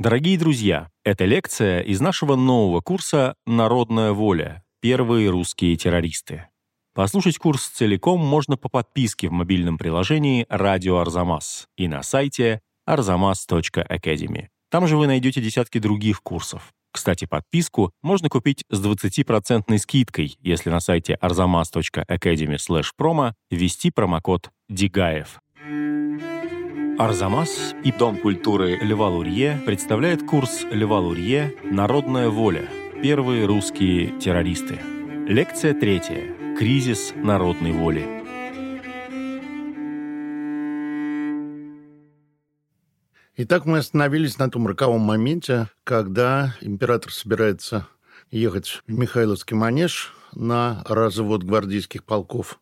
Дорогие друзья, это лекция из нашего нового курса «Народная воля. Первые русские террористы». Послушать курс целиком можно по подписке в мобильном приложении «Радио Арзамас» и на сайте arzamas.academy. Там же вы найдете десятки других курсов. Кстати, подписку можно купить с 20% скидкой, если на сайте arzamas.academy promo ввести промокод «Дигаев». Арзамас и Дом культуры Льва Лурье представляет курс Льва Лурье «Народная воля. Первые русские террористы». Лекция третья. Кризис народной воли. Итак, мы остановились на том роковом моменте, когда император собирается ехать в Михайловский манеж на развод гвардейских полков,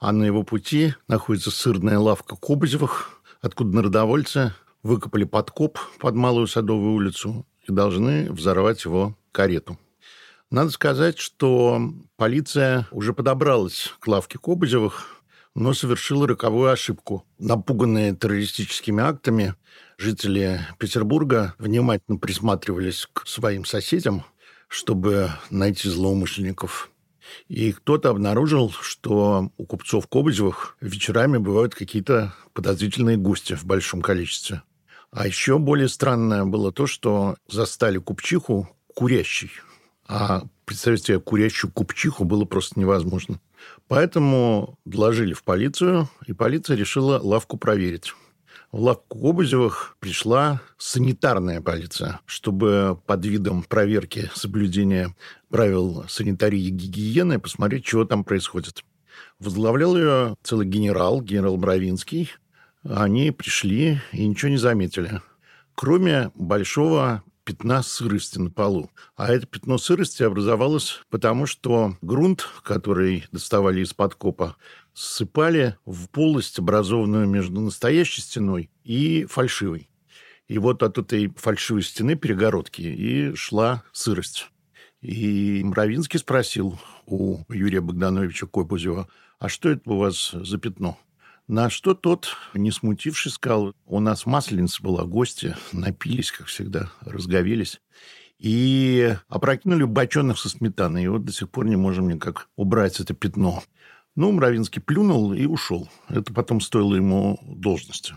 а на его пути находится сырная лавка Кобызевых, откуда народовольцы выкопали подкоп под Малую Садовую улицу и должны взорвать его карету. Надо сказать, что полиция уже подобралась к лавке Кобызевых, но совершила роковую ошибку. Напуганные террористическими актами, жители Петербурга внимательно присматривались к своим соседям, чтобы найти злоумышленников. И кто-то обнаружил, что у купцов Кобызевых вечерами бывают какие-то подозрительные гости в большом количестве. А еще более странное было то, что застали купчиху курящей. А представить себе курящую купчиху было просто невозможно. Поэтому доложили в полицию, и полиция решила лавку проверить в лавку Кобызевых пришла санитарная полиция, чтобы под видом проверки соблюдения правил санитарии и гигиены посмотреть, что там происходит. Возглавлял ее целый генерал, генерал Бровинский. Они пришли и ничего не заметили. Кроме большого пятна сырости на полу. А это пятно сырости образовалось потому, что грунт, который доставали из-под копа, ссыпали в полость, образованную между настоящей стеной и фальшивой. И вот от этой фальшивой стены перегородки и шла сырость. И Мравинский спросил у Юрия Богдановича Копузева, а что это у вас за пятно? На что тот, не смутившись, сказал, у нас масленица была, гости напились, как всегда, разговелись. И опрокинули бочонок со сметаной. И вот до сих пор не можем никак убрать это пятно. Ну, Мравинский плюнул и ушел. Это потом стоило ему должности.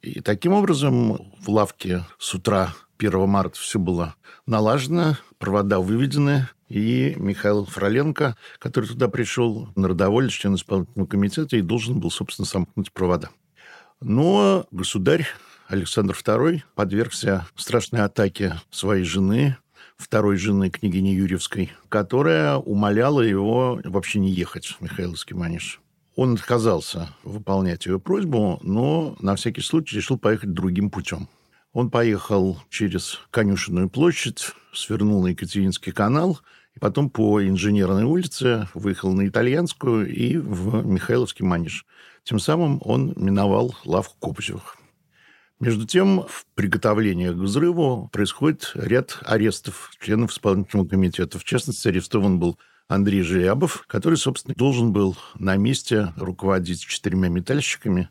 И таким образом в лавке с утра 1 марта все было налажено, провода выведены, и Михаил Фроленко, который туда пришел, народоволец, член исполнительного комитета, и должен был, собственно, сомкнуть провода. Но государь Александр II подвергся страшной атаке своей жены, второй жены княгини Юрьевской, которая умоляла его вообще не ехать в Михайловский манеж. Он отказался выполнять ее просьбу, но на всякий случай решил поехать другим путем. Он поехал через Конюшенную площадь, свернул на Екатеринский канал, и потом по Инженерной улице выехал на Итальянскую и в Михайловский манеж. Тем самым он миновал лавку Копычевых. Между тем, в приготовлениях к взрыву происходит ряд арестов членов исполнительного комитета. В частности, арестован был Андрей Желябов, который, собственно, должен был на месте руководить четырьмя метальщиками,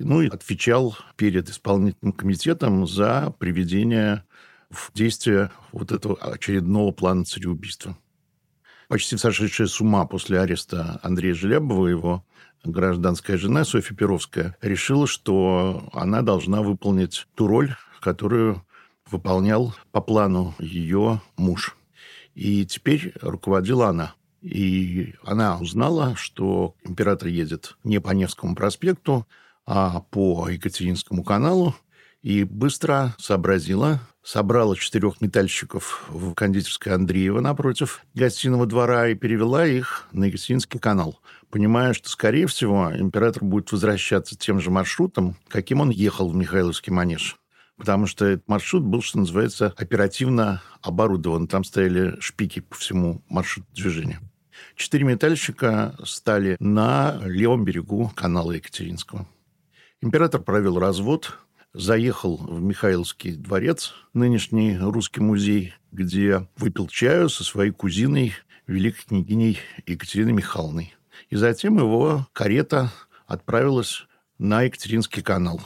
ну и отвечал перед исполнительным комитетом за приведение в действие вот этого очередного плана цареубийства. Почти сошедшая с ума после ареста Андрея Желябова, его гражданская жена Софья Перовская решила, что она должна выполнить ту роль, которую выполнял по плану ее муж. И теперь руководила она. И она узнала, что император едет не по Невскому проспекту, а по Екатеринскому каналу, и быстро сообразила, собрала четырех метальщиков в кондитерской Андреева напротив гостиного двора и перевела их на Екатеринский канал, понимая, что, скорее всего, император будет возвращаться тем же маршрутом, каким он ехал в Михайловский манеж. Потому что этот маршрут был, что называется, оперативно оборудован. Там стояли шпики по всему маршруту движения. Четыре метальщика стали на левом берегу канала Екатеринского. Император провел развод, заехал в Михайловский дворец, нынешний русский музей, где выпил чаю со своей кузиной, великой княгиней Екатериной Михайловной. И затем его карета отправилась на Екатеринский канал.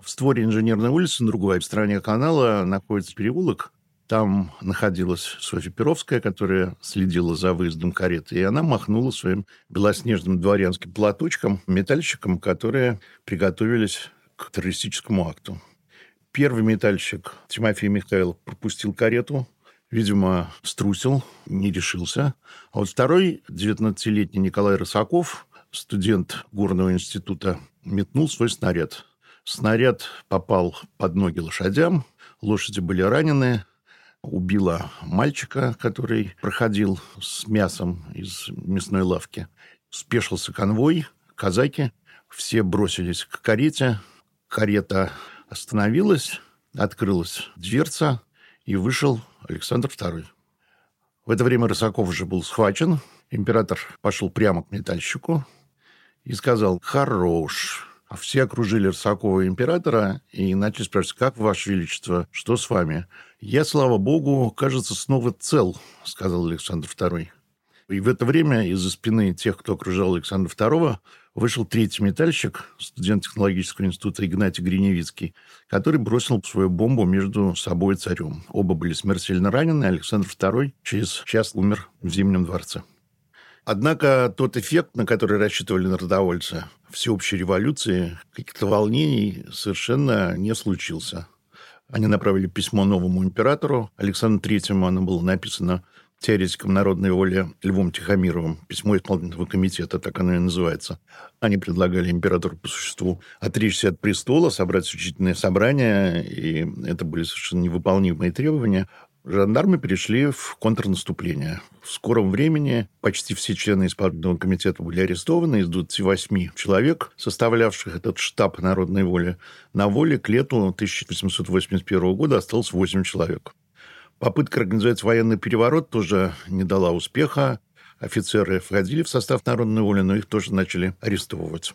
В створе Инженерной улицы на другой стороне канала находится переулок. Там находилась Софья Перовская, которая следила за выездом кареты, и она махнула своим белоснежным дворянским платочком метальщикам, которые приготовились к террористическому акту. Первый метальщик Тимофей Михайлов пропустил карету, видимо, струсил, не решился. А вот второй, 19-летний Николай Рысаков, студент Горного института, метнул свой снаряд. Снаряд попал под ноги лошадям, лошади были ранены, убила мальчика, который проходил с мясом из мясной лавки. Спешился конвой, казаки, все бросились к карете. Карета остановилась, открылась дверца, и вышел Александр II. В это время Рысаков уже был схвачен. Император пошел прямо к метальщику и сказал «Хорош». А все окружили Рысакова императора и начали спрашивать, как, Ваше Величество, что с вами? Я, слава богу, кажется, снова цел, сказал Александр II. И в это время из-за спины тех, кто окружал Александра II, вышел третий метальщик, студент технологического института Игнатий Гриневицкий, который бросил свою бомбу между собой и царем. Оба были смертельно ранены, Александр II через час умер в Зимнем дворце. Однако тот эффект, на который рассчитывали народовольцы, всеобщей революции, каких-то волнений совершенно не случился. Они направили письмо новому императору. Александру Третьему оно было написано теоретиком народной воли Львом Тихомировым, письмо исполнительного комитета, так оно и называется. Они предлагали императору по существу отречься от престола, собрать учительное собрание, и это были совершенно невыполнимые требования. Жандармы перешли в контрнаступление. В скором времени почти все члены исполнительного комитета были арестованы. Из 28 человек, составлявших этот штаб народной воли, на воле к лету 1881 года осталось 8 человек. Попытка организовать военный переворот тоже не дала успеха. Офицеры входили в состав народной воли, но их тоже начали арестовывать.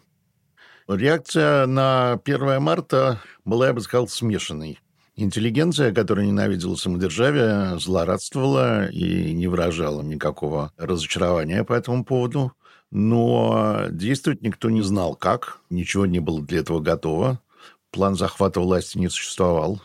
Реакция на 1 марта была, я бы сказал, смешанной. Интеллигенция, которая ненавидела самодержавие, злорадствовала и не выражала никакого разочарования по этому поводу. Но действовать никто не знал как, ничего не было для этого готово. План захвата власти не существовал.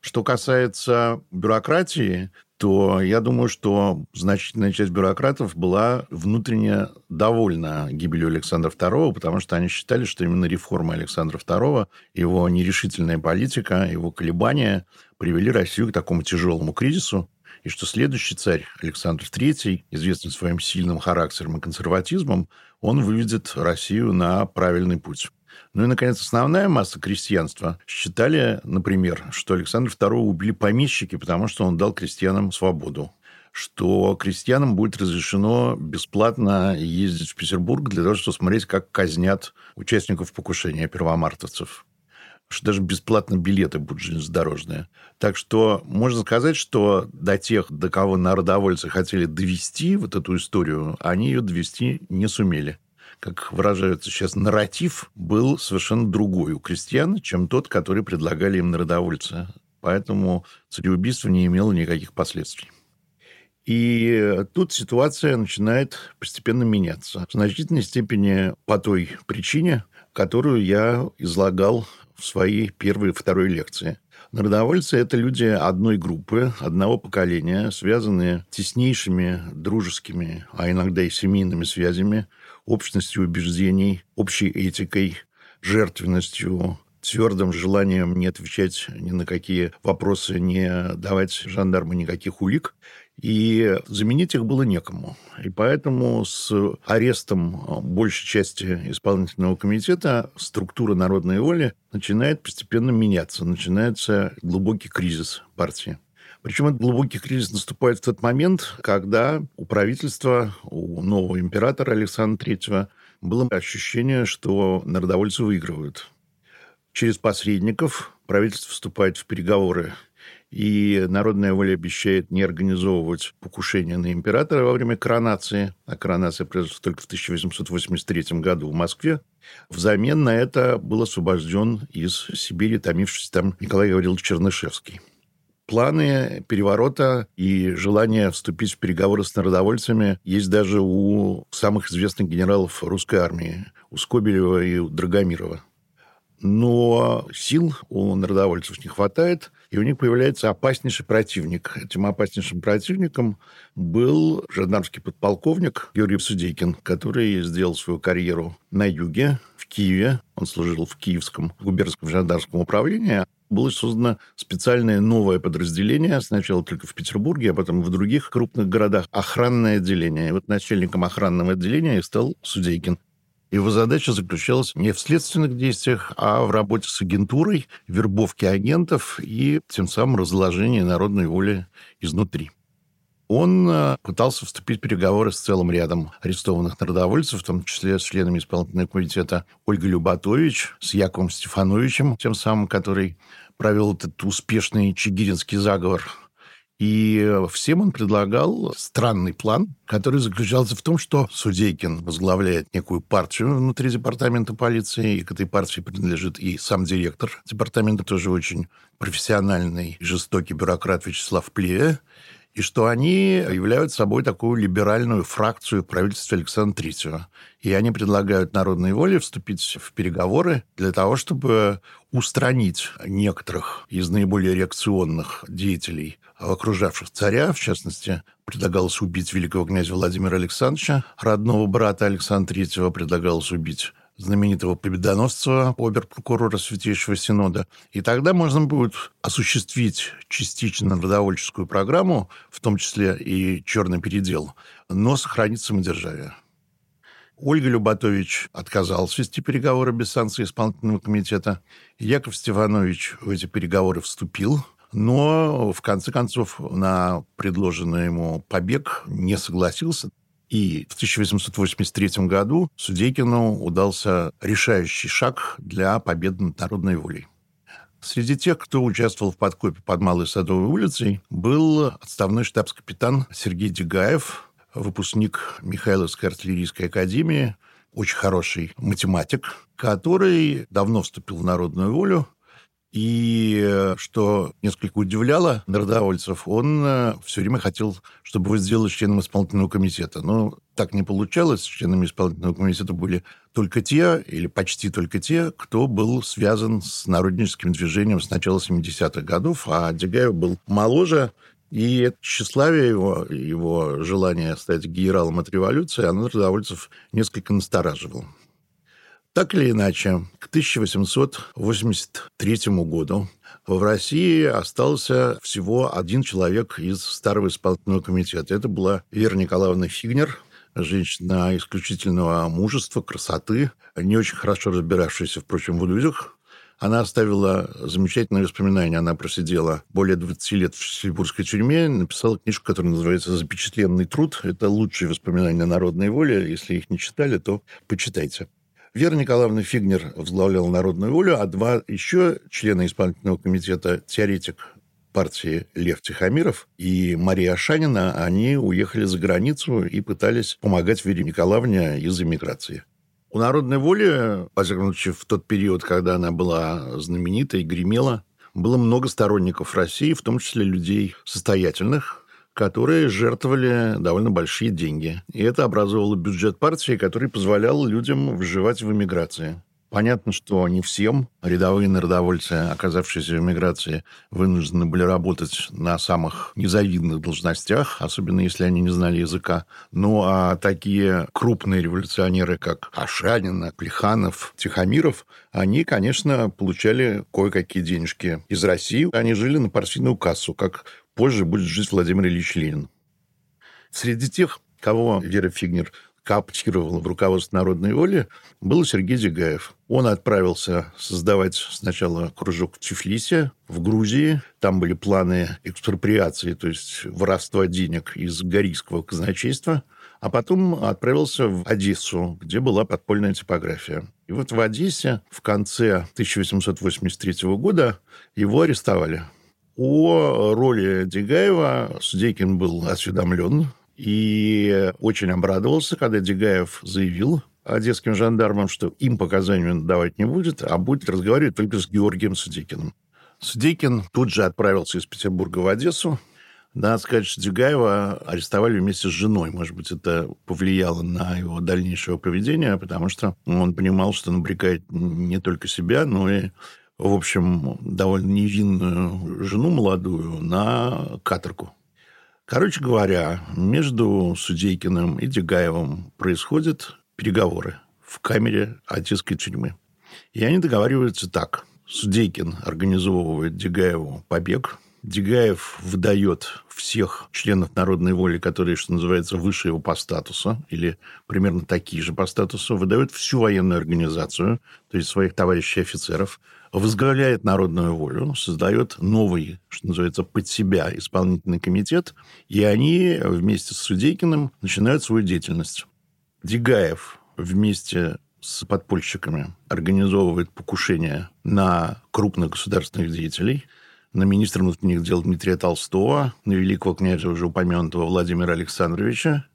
Что касается бюрократии, то я думаю, что значительная часть бюрократов была внутренне довольна гибелью Александра II, потому что они считали, что именно реформа Александра II, его нерешительная политика, его колебания привели Россию к такому тяжелому кризису, и что следующий царь Александр III, известный своим сильным характером и консерватизмом, он выведет Россию на правильный путь. Ну и, наконец, основная масса крестьянства считали, например, что Александр II убили помещики, потому что он дал крестьянам свободу. Что крестьянам будет разрешено бесплатно ездить в Петербург для того, чтобы смотреть, как казнят участников покушения первомартовцев. Что даже бесплатно билеты будут железнодорожные. Так что можно сказать, что до тех, до кого народовольцы хотели довести вот эту историю, они ее довести не сумели как выражаются сейчас, нарратив был совершенно другой у крестьян, чем тот, который предлагали им народовольцы. Поэтому цареубийство не имело никаких последствий. И тут ситуация начинает постепенно меняться. В значительной степени по той причине, которую я излагал в своей первой и второй лекции. Народовольцы – это люди одной группы, одного поколения, связанные теснейшими дружескими, а иногда и семейными связями общностью убеждений, общей этикой, жертвенностью, твердым желанием не отвечать ни на какие вопросы, не давать жандарму никаких улик. И заменить их было некому. И поэтому с арестом большей части исполнительного комитета структура народной воли начинает постепенно меняться. Начинается глубокий кризис партии. Причем этот глубокий кризис наступает в тот момент, когда у правительства, у нового императора Александра III было ощущение, что народовольцы выигрывают. Через посредников правительство вступает в переговоры и народная воля обещает не организовывать покушение на императора во время коронации, а коронация произошла только в 1883 году в Москве. Взамен на это был освобожден из Сибири томившийся там Николай Гаврилович Чернышевский планы переворота и желание вступить в переговоры с народовольцами есть даже у самых известных генералов русской армии, у Скобелева и у Драгомирова. но сил у народовольцев не хватает, и у них появляется опаснейший противник. Этим опаснейшим противником был жандармский подполковник Юрий Судейкин, который сделал свою карьеру на юге, в Киеве. Он служил в Киевском губернском жандармском управлении, было создано специальное новое подразделение, сначала только в Петербурге, а потом в других крупных городах, охранное отделение. И вот начальником охранного отделения стал Судейкин. Его задача заключалась не в следственных действиях, а в работе с агентурой, вербовке агентов и тем самым разложении народной воли изнутри. Он э, пытался вступить в переговоры с целым рядом арестованных народовольцев, в том числе с членами исполнительного комитета Ольгой Любатович, с Яковом Стефановичем, тем самым, который провел этот успешный чигиринский заговор. И всем он предлагал странный план, который заключался в том, что Судейкин возглавляет некую партию внутри департамента полиции, и к этой партии принадлежит и сам директор департамента, тоже очень профессиональный, жестокий бюрократ Вячеслав Плея, и что они являются собой такую либеральную фракцию правительства Александра Третьего. И они предлагают народной воле вступить в переговоры для того, чтобы устранить некоторых из наиболее реакционных деятелей, окружавших царя, в частности, предлагалось убить великого князя Владимира Александровича, родного брата Александра Третьего, предлагалось убить знаменитого победоносца, обер-прокурора Святейшего Синода. И тогда можно будет осуществить частично народовольческую программу, в том числе и черный передел, но сохранить самодержавие. Ольга Любатович отказалась вести переговоры без санкций исполнительного комитета. Яков Стефанович в эти переговоры вступил, но в конце концов на предложенный ему побег не согласился. И в 1883 году Судейкину удался решающий шаг для победы над народной волей. Среди тех, кто участвовал в подкопе под Малой Садовой улицей, был отставной штабс-капитан Сергей Дегаев, выпускник Михайловской артиллерийской академии, очень хороший математик, который давно вступил в народную волю, и э, что несколько удивляло народовольцев, он э, все время хотел, чтобы вы сделали членом исполнительного комитета. Но так не получалось. Членами исполнительного комитета были только те, или почти только те, кто был связан с народническим движением с начала 70-х годов, а Дегаев был моложе, и это тщеславие его, его желание стать генералом от революции, оно народовольцев несколько настораживало. Так или иначе, к 1883 году в России остался всего один человек из старого исполнительного комитета. Это была Вера Николаевна Фигнер, женщина исключительного мужества, красоты, не очень хорошо разбиравшаяся, впрочем, в людях. Она оставила замечательные воспоминания. Она просидела более 20 лет в Шлиссельбургской тюрьме, написала книжку, которая называется «Запечатленный труд». Это лучшие воспоминания народной воли. Если их не читали, то почитайте. Вера Николаевна Фигнер возглавляла «Народную волю», а два еще члена исполнительного комитета, теоретик партии Лев Тихомиров и Мария Ашанина, они уехали за границу и пытались помогать Вере Николаевне из эмиграции. У «Народной воли», во всяком случае, в тот период, когда она была знаменита и гремела, было много сторонников России, в том числе людей состоятельных, которые жертвовали довольно большие деньги. И это образовало бюджет партии, который позволял людям выживать в эмиграции. Понятно, что не всем рядовые народовольцы, оказавшиеся в эмиграции, вынуждены были работать на самых незавидных должностях, особенно если они не знали языка. Ну, а такие крупные революционеры, как Ашанин, Плеханов, Тихомиров, они, конечно, получали кое-какие денежки из России. Они жили на партийную кассу, как позже будет жить Владимир Ильич Ленин. Среди тех, кого Вера Фигнер кооптировала в руководство народной воли, был Сергей Дегаев. Он отправился создавать сначала кружок в Тифлисе, в Грузии. Там были планы экспроприации, то есть воровства денег из горийского казначейства. А потом отправился в Одессу, где была подпольная типография. И вот в Одессе в конце 1883 года его арестовали. О роли Дегаева Судейкин был осведомлен и очень обрадовался, когда Дегаев заявил одесским жандармам, что им показания давать не будет, а будет разговаривать только с Георгием Судейкиным. Судейкин тут же отправился из Петербурга в Одессу, Надо сказать, что Дзюгаева арестовали вместе с женой. Может быть, это повлияло на его дальнейшее поведение, потому что он понимал, что он обрекает не только себя, но и в общем, довольно невинную жену молодую на каторгу. Короче говоря, между Судейкиным и Дегаевым происходят переговоры в камере Одесской тюрьмы. И они договариваются так. Судейкин организовывает Дегаеву побег. Дегаев выдает всех членов народной воли, которые, что называется, выше его по статусу, или примерно такие же по статусу, выдает всю военную организацию, то есть своих товарищей офицеров, возглавляет народную волю, создает новый, что называется, под себя исполнительный комитет, и они вместе с Судейкиным начинают свою деятельность. Дегаев вместе с подпольщиками организовывает покушение на крупных государственных деятелей, на министра внутренних дел Дмитрия Толстого, на великого князя уже упомянутого Владимира Александровича.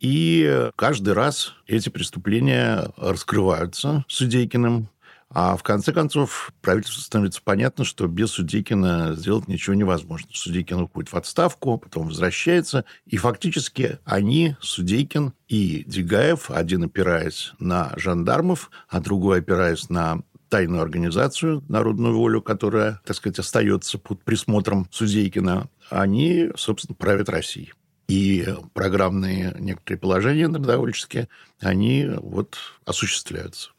И каждый раз эти преступления раскрываются Судейкиным, а в конце концов правительству становится понятно, что без Судейкина сделать ничего невозможно. Судейкин уходит в отставку, потом возвращается. И фактически они, Судейкин и Дегаев, один опираясь на жандармов, а другой опираясь на тайную организацию «Народную волю», которая, так сказать, остается под присмотром Судейкина, они, собственно, правят Россией. И программные некоторые положения народовольческие, они вот осуществляются.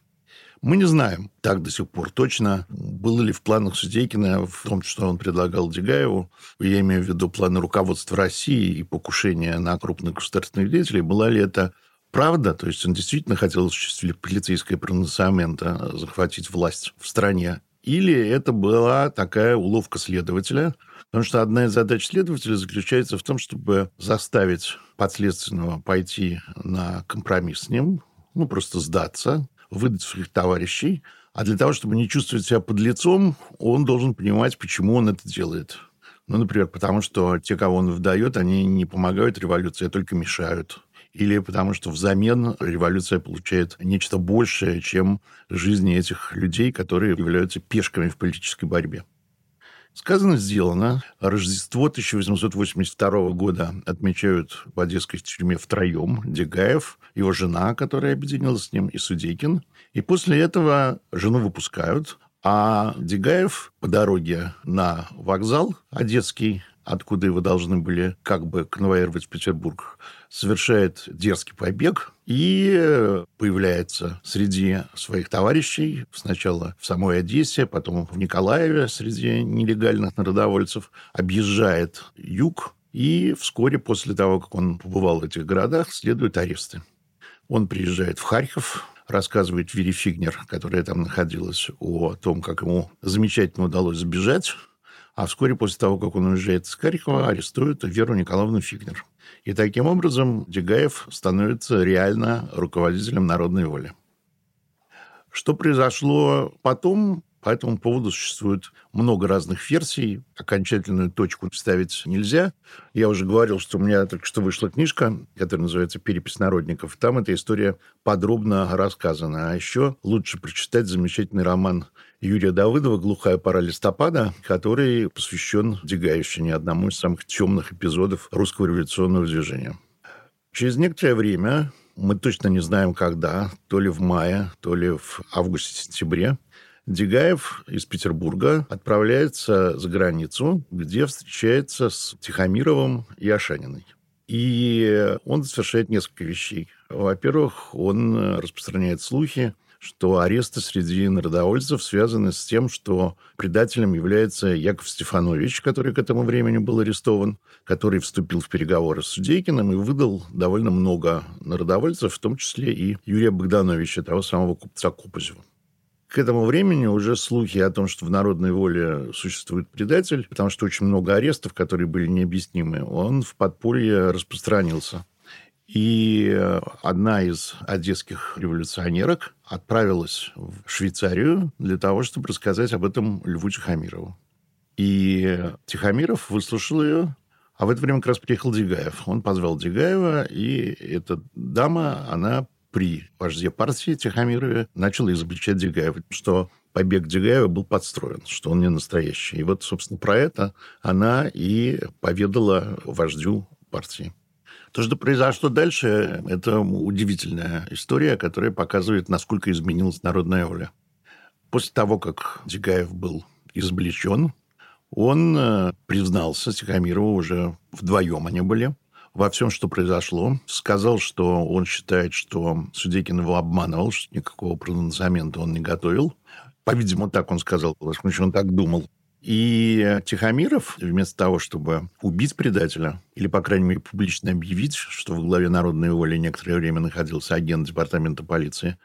Мы не знаем так до сих пор точно, было ли в планах Судейкина, в том, что он предлагал Дегаеву, я имею в виду планы руководства России и покушения на крупных государственных деятелей, была ли это правда, то есть он действительно хотел осуществить полицейское проносамента, захватить власть в стране, или это была такая уловка следователя, потому что одна из задач следователя заключается в том, чтобы заставить подследственного пойти на компромисс с ним, ну, просто сдаться, выдать своих товарищей, а для того, чтобы не чувствовать себя под лицом, он должен понимать, почему он это делает. Ну, например, потому что те, кого он выдает, они не помогают революции, а только мешают. Или потому что взамен революция получает нечто большее, чем жизни этих людей, которые являются пешками в политической борьбе. Сказано, сделано. Рождество 1882 года отмечают в Одесской тюрьме втроем. Дегаев, его жена, которая объединилась с ним, и Судейкин. И после этого жену выпускают, а Дегаев по дороге на вокзал Одесский откуда его должны были как бы конвоировать в Петербург, совершает дерзкий побег и появляется среди своих товарищей, сначала в самой Одессе, потом в Николаеве среди нелегальных народовольцев, объезжает юг, и вскоре после того, как он побывал в этих городах, следуют аресты. Он приезжает в Харьков, рассказывает Вере Фигнер, которая там находилась, о том, как ему замечательно удалось сбежать а вскоре после того, как он уезжает из Харькова, арестуют Веру Николаевну Фигнер. И таким образом Дегаев становится реально руководителем народной воли. Что произошло потом, по этому поводу существует много разных версий. Окончательную точку ставить нельзя. Я уже говорил, что у меня только что вышла книжка, которая называется «Перепись народников». Там эта история подробно рассказана. А еще лучше прочитать замечательный роман Юрия Давыдова «Глухая пора листопада», который посвящен Дегаевщине, одному из самых темных эпизодов русского революционного движения. Через некоторое время, мы точно не знаем когда, то ли в мае, то ли в августе-сентябре, Дегаев из Петербурга отправляется за границу, где встречается с Тихомировым и Ашаниной. И он совершает несколько вещей. Во-первых, он распространяет слухи что аресты среди народовольцев связаны с тем, что предателем является Яков Стефанович, который к этому времени был арестован, который вступил в переговоры с Судейкиным и выдал довольно много народовольцев, в том числе и Юрия Богдановича, того самого купца Купозева. К этому времени уже слухи о том, что в народной воле существует предатель, потому что очень много арестов, которые были необъяснимы, он в подполье распространился. И одна из одесских революционерок отправилась в Швейцарию для того, чтобы рассказать об этом Льву Тихомирову. И Тихомиров выслушал ее, а в это время как раз приехал Дегаев. Он позвал Дегаева, и эта дама, она при вожде партии Тихомирове начала изобличать Дегаева, что побег Дегаева был подстроен, что он не настоящий. И вот, собственно, про это она и поведала вождю партии. То, что произошло дальше, это удивительная история, которая показывает, насколько изменилась народная воля. После того, как Дегаев был извлечен, он э, признался Тихомирову уже вдвоем они были во всем, что произошло. Сказал, что он считает, что Судейкин его обманывал, что никакого прононсамента он не готовил. По-видимому, так он сказал, всяком случае, он так думал. И Тихомиров, вместо того, чтобы убить предателя, или, по крайней мере, публично объявить, что в главе народной воли некоторое время находился агент департамента полиции,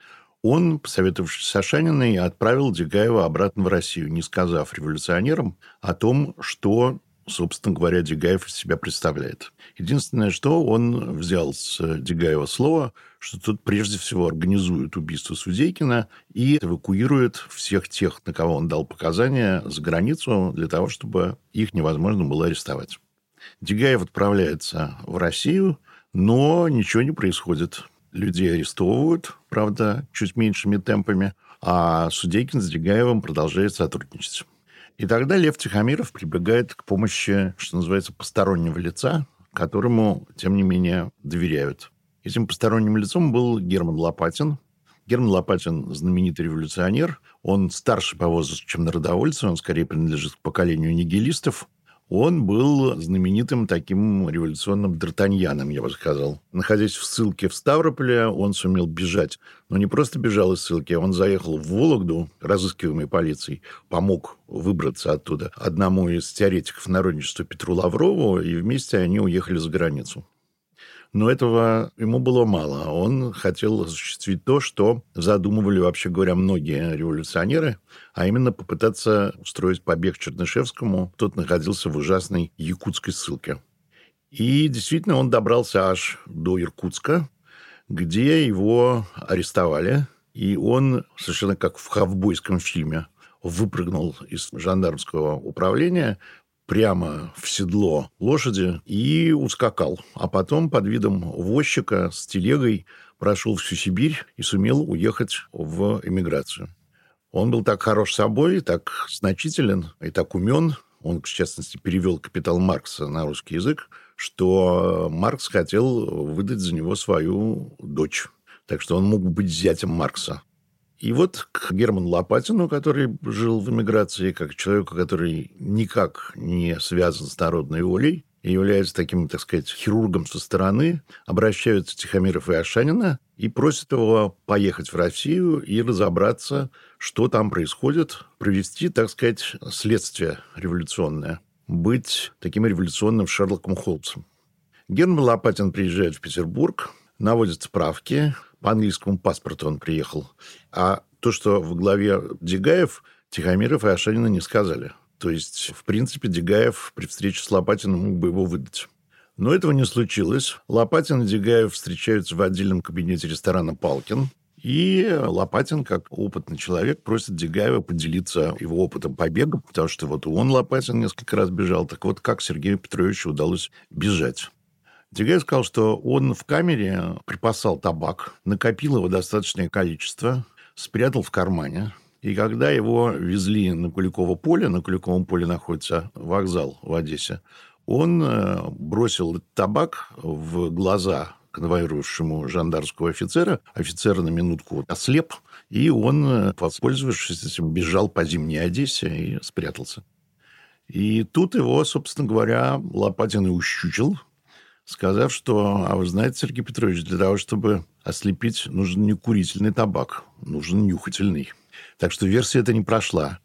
он, посоветовавшись с Ашаниной, отправил Дегаева обратно в Россию, не сказав революционерам о том, что собственно говоря, Дегаев из себя представляет. Единственное, что он взял с Дегаева слово, что тут прежде всего организует убийство Судейкина и эвакуирует всех тех, на кого он дал показания, за границу для того, чтобы их невозможно было арестовать. Дегаев отправляется в Россию, но ничего не происходит. Людей арестовывают, правда, чуть меньшими темпами, а Судейкин с Дегаевым продолжает сотрудничать. И тогда Лев Тихомиров прибегает к помощи, что называется, постороннего лица, которому, тем не менее, доверяют. Этим посторонним лицом был Герман Лопатин. Герман Лопатин – знаменитый революционер. Он старше по возрасту, чем народовольцы. Он скорее принадлежит к поколению нигилистов он был знаменитым таким революционным Д'Артаньяном, я бы сказал. Находясь в ссылке в Ставрополе, он сумел бежать. Но не просто бежал из ссылки, он заехал в Вологду, разыскиваемый полицией, помог выбраться оттуда одному из теоретиков народничества Петру Лаврову, и вместе они уехали за границу. Но этого ему было мало. Он хотел осуществить то, что задумывали, вообще говоря, многие революционеры, а именно попытаться устроить побег Чернышевскому. Тот находился в ужасной якутской ссылке. И действительно он добрался аж до Иркутска, где его арестовали. И он, совершенно как в ковбойском фильме, выпрыгнул из жандармского управления, прямо в седло лошади и ускакал. А потом под видом возчика с телегой прошел всю Сибирь и сумел уехать в эмиграцию. Он был так хорош собой, так значителен и так умен. Он, в частности, перевел «Капитал Маркса» на русский язык, что Маркс хотел выдать за него свою дочь. Так что он мог быть зятем Маркса. И вот к Герману Лопатину, который жил в эмиграции, как человеку, который никак не связан с народной волей, и является таким, так сказать, хирургом со стороны, обращаются Тихомиров и Ашанина и просят его поехать в Россию и разобраться, что там происходит, провести, так сказать, следствие революционное, быть таким революционным Шерлоком Холмсом. Герман Лопатин приезжает в Петербург, наводит справки, по английскому паспорту он приехал. А то, что в главе Дегаев, Тихомиров и Ашанина не сказали. То есть, в принципе, Дегаев при встрече с Лопатиным мог бы его выдать. Но этого не случилось. Лопатин и Дегаев встречаются в отдельном кабинете ресторана «Палкин». И Лопатин, как опытный человек, просит Дегаева поделиться его опытом побега, потому что вот он, Лопатин, несколько раз бежал. Так вот, как Сергею Петровичу удалось бежать. Дегаев сказал, что он в камере припасал табак, накопил его достаточное количество, спрятал в кармане. И когда его везли на Куликово поле, на Куликовом поле находится вокзал в Одессе, он э, бросил табак в глаза конвоирующему жандарского офицера. Офицер на минутку ослеп, и он, э, воспользовавшись этим, бежал по зимней Одессе и спрятался. И тут его, собственно говоря, Лопатин и ущучил, сказав, что, а вы знаете, Сергей Петрович, для того, чтобы ослепить, нужен не курительный табак, нужен нюхательный. Так что версия эта не прошла.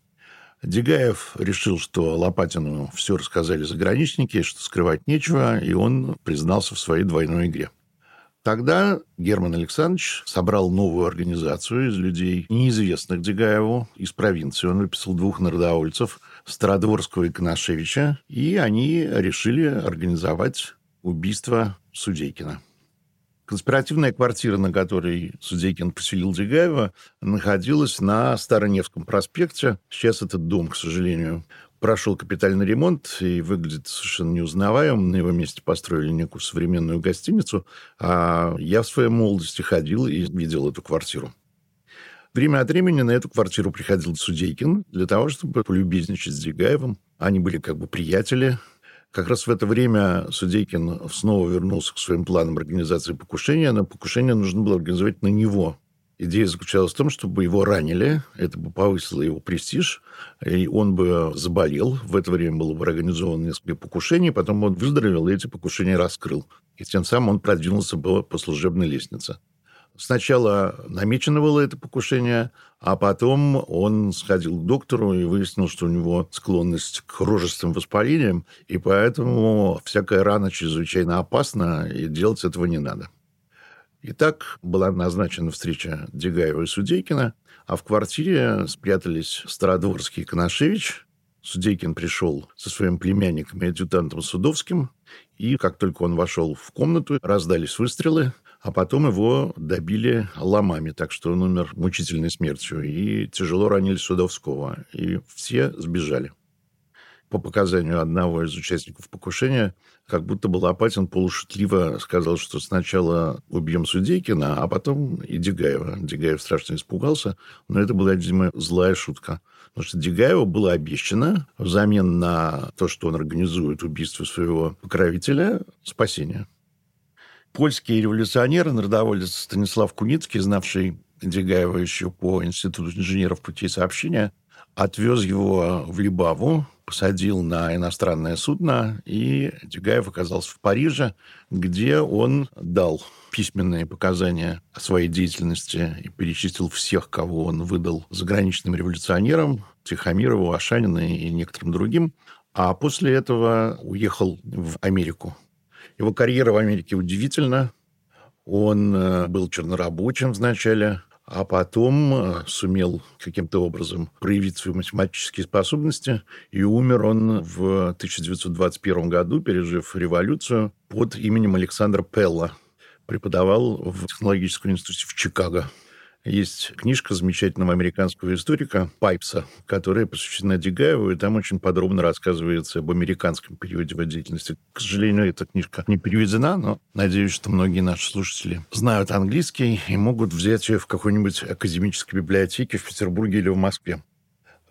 Дегаев решил, что Лопатину все рассказали заграничники, что скрывать нечего, и он признался в своей двойной игре. Тогда Герман Александрович собрал новую организацию из людей, неизвестных Дегаеву, из провинции. Он выписал двух народовольцев, Стародворского и Коношевича, и они решили организовать убийство Судейкина. Конспиративная квартира, на которой Судейкин поселил Дегаева, находилась на Староневском проспекте. Сейчас этот дом, к сожалению, прошел капитальный ремонт и выглядит совершенно неузнаваемым. На его месте построили некую современную гостиницу. А я в своей молодости ходил и видел эту квартиру. Время от времени на эту квартиру приходил Судейкин для того, чтобы полюбезничать с Дегаевым. Они были как бы приятели. Как раз в это время Судейкин снова вернулся к своим планам организации покушения, но покушение нужно было организовать на него. Идея заключалась в том, чтобы его ранили, это бы повысило его престиж, и он бы заболел. В это время было бы организовано несколько покушений, потом он выздоровел и эти покушения раскрыл. И тем самым он продвинулся бы по служебной лестнице. Сначала намечено было это покушение, а потом он сходил к доктору и выяснил, что у него склонность к рожестым воспалениям, и поэтому всякая рана чрезвычайно опасна, и делать этого не надо. Итак, была назначена встреча Дегаева и Судейкина, а в квартире спрятались Стародворский и Коношевич. Судейкин пришел со своим племянником и адъютантом Судовским, и как только он вошел в комнату, раздались выстрелы, а потом его добили ломами, так что он умер мучительной смертью. И тяжело ранили Судовского. И все сбежали. По показанию одного из участников покушения, как будто бы Лопатин полушутливо сказал, что сначала убьем Судейкина, а потом и Дегаева. Дегаев страшно испугался, но это была, видимо, злая шутка. Потому что Дегаеву было обещано взамен на то, что он организует убийство своего покровителя, спасение. Польский революционер, народоволец Станислав Куницкий, знавший Дегаева еще по Институту инженеров путей сообщения, отвез его в Либаву, посадил на иностранное судно, и Дегаев оказался в Париже, где он дал письменные показания о своей деятельности и перечислил всех, кого он выдал заграничным революционерам, Тихомирову, Ашанину и некоторым другим. А после этого уехал в Америку. Его карьера в Америке удивительна. Он э, был чернорабочим вначале, а потом э, сумел каким-то образом проявить свои математические способности, и умер он в 1921 году, пережив революцию, под именем Александра Пелла. Преподавал в технологическом институте в Чикаго. Есть книжка замечательного американского историка Пайпса, которая посвящена Дегаеву, и там очень подробно рассказывается об американском периоде его деятельности. К сожалению, эта книжка не переведена, но надеюсь, что многие наши слушатели знают английский и могут взять ее в какой-нибудь академической библиотеке в Петербурге или в Москве.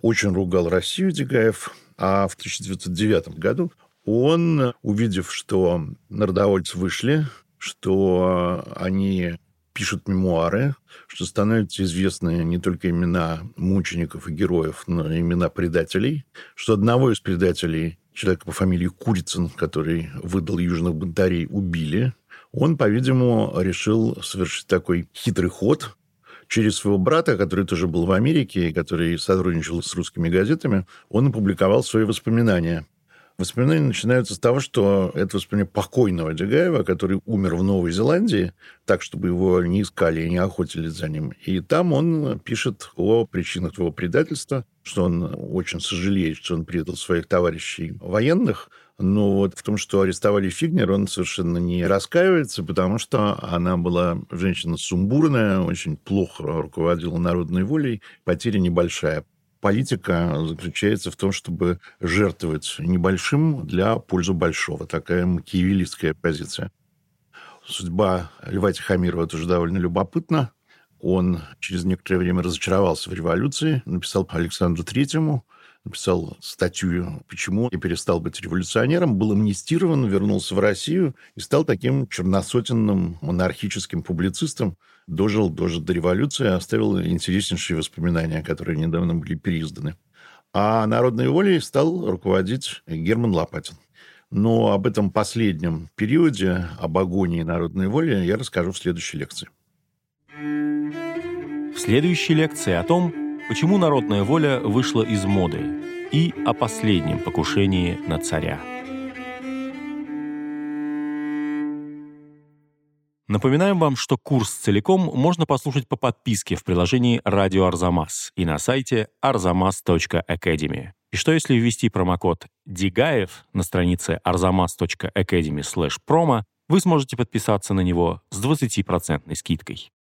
Очень ругал Россию Дегаев, а в 1909 году он, увидев, что народовольцы вышли, что они пишут мемуары, что становятся известны не только имена мучеников и героев, но и имена предателей, что одного из предателей, человека по фамилии Курицын, который выдал южных бунтарей, убили. Он, по-видимому, решил совершить такой хитрый ход, через своего брата, который тоже был в Америке который сотрудничал с русскими газетами, он опубликовал свои воспоминания. Воспоминания начинаются с того, что это воспоминание покойного Дегаева, который умер в Новой Зеландии, так, чтобы его не искали и не охотились за ним. И там он пишет о причинах его предательства, что он очень сожалеет, что он предал своих товарищей военных, но вот в том, что арестовали Фигнер, он совершенно не раскаивается, потому что она была женщина сумбурная, очень плохо руководила народной волей, потеря небольшая политика заключается в том, чтобы жертвовать небольшим для пользы большого. Такая макиевелистская позиция. Судьба Льва Тихомирова тоже довольно любопытна. Он через некоторое время разочаровался в революции, написал Александру Третьему, написал статью «Почему я перестал быть революционером», был амнистирован, вернулся в Россию и стал таким черносотенным монархическим публицистом, дожил, дожил до революции, оставил интереснейшие воспоминания, которые недавно были переизданы. А народной волей стал руководить Герман Лопатин. Но об этом последнем периоде, об агонии народной воли, я расскажу в следующей лекции. В следующей лекции о том, почему народная воля вышла из моды и о последнем покушении на царя. Напоминаем вам, что курс целиком можно послушать по подписке в приложении «Радио Арзамас» и на сайте arzamas.academy. И что если ввести промокод «Дигаев» на странице arzamas.academy promo, вы сможете подписаться на него с 20% скидкой.